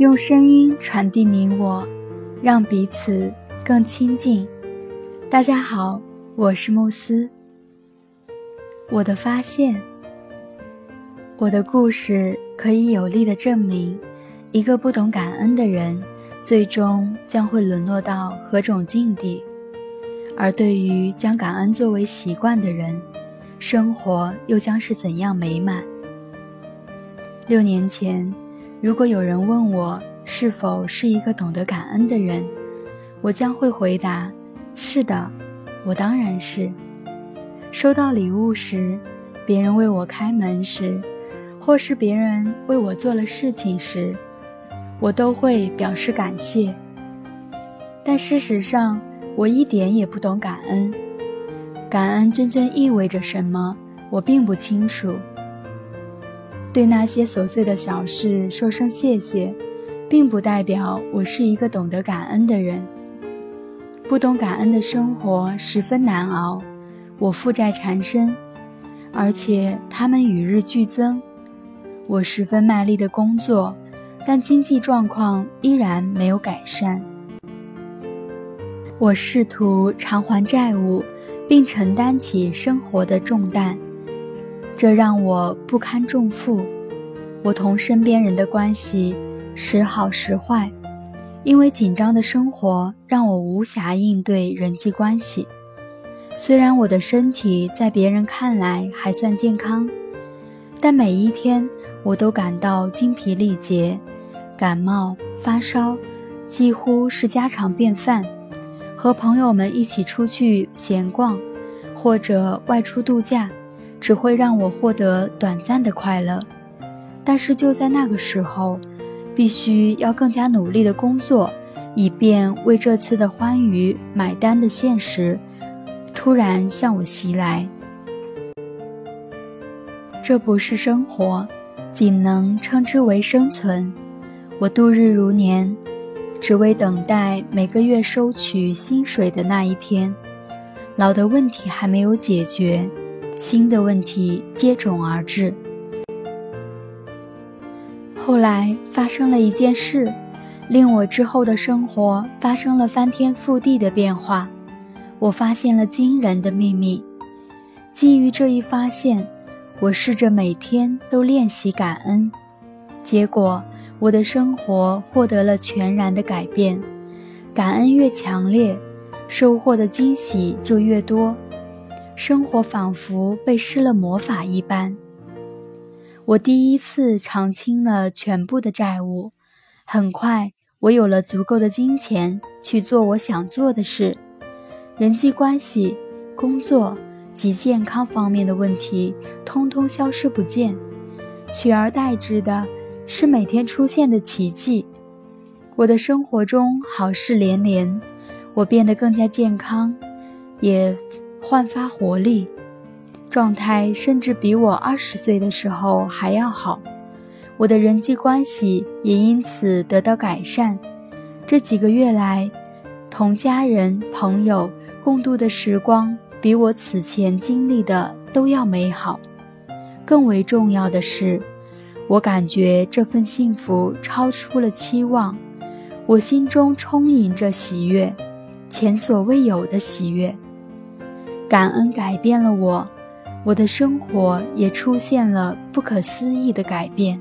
用声音传递你我，让彼此更亲近。大家好，我是慕斯。我的发现，我的故事可以有力的证明，一个不懂感恩的人，最终将会沦落到何种境地；而对于将感恩作为习惯的人，生活又将是怎样美满？六年前。如果有人问我是否是一个懂得感恩的人，我将会回答：是的，我当然是。收到礼物时，别人为我开门时，或是别人为我做了事情时，我都会表示感谢。但事实上，我一点也不懂感恩。感恩真正意味着什么，我并不清楚。对那些琐碎的小事说声谢谢，并不代表我是一个懂得感恩的人。不懂感恩的生活十分难熬，我负债缠身，而且他们与日俱增。我十分卖力的工作，但经济状况依然没有改善。我试图偿还债务，并承担起生活的重担。这让我不堪重负，我同身边人的关系时好时坏，因为紧张的生活让我无暇应对人际关系。虽然我的身体在别人看来还算健康，但每一天我都感到精疲力竭，感冒发烧几乎是家常便饭。和朋友们一起出去闲逛，或者外出度假。只会让我获得短暂的快乐，但是就在那个时候，必须要更加努力的工作，以便为这次的欢愉买单的现实，突然向我袭来。这不是生活，仅能称之为生存。我度日如年，只为等待每个月收取薪水的那一天。老的问题还没有解决。新的问题接踵而至。后来发生了一件事，令我之后的生活发生了翻天覆地的变化。我发现了惊人的秘密。基于这一发现，我试着每天都练习感恩。结果，我的生活获得了全然的改变。感恩越强烈，收获的惊喜就越多。生活仿佛被施了魔法一般。我第一次偿清了全部的债务，很快我有了足够的金钱去做我想做的事。人际关系、工作及健康方面的问题通通消失不见，取而代之的是每天出现的奇迹。我的生活中好事连连，我变得更加健康，也。焕发活力，状态甚至比我二十岁的时候还要好。我的人际关系也因此得到改善。这几个月来，同家人朋友共度的时光，比我此前经历的都要美好。更为重要的是，我感觉这份幸福超出了期望。我心中充盈着喜悦，前所未有的喜悦。感恩改变了我，我的生活也出现了不可思议的改变。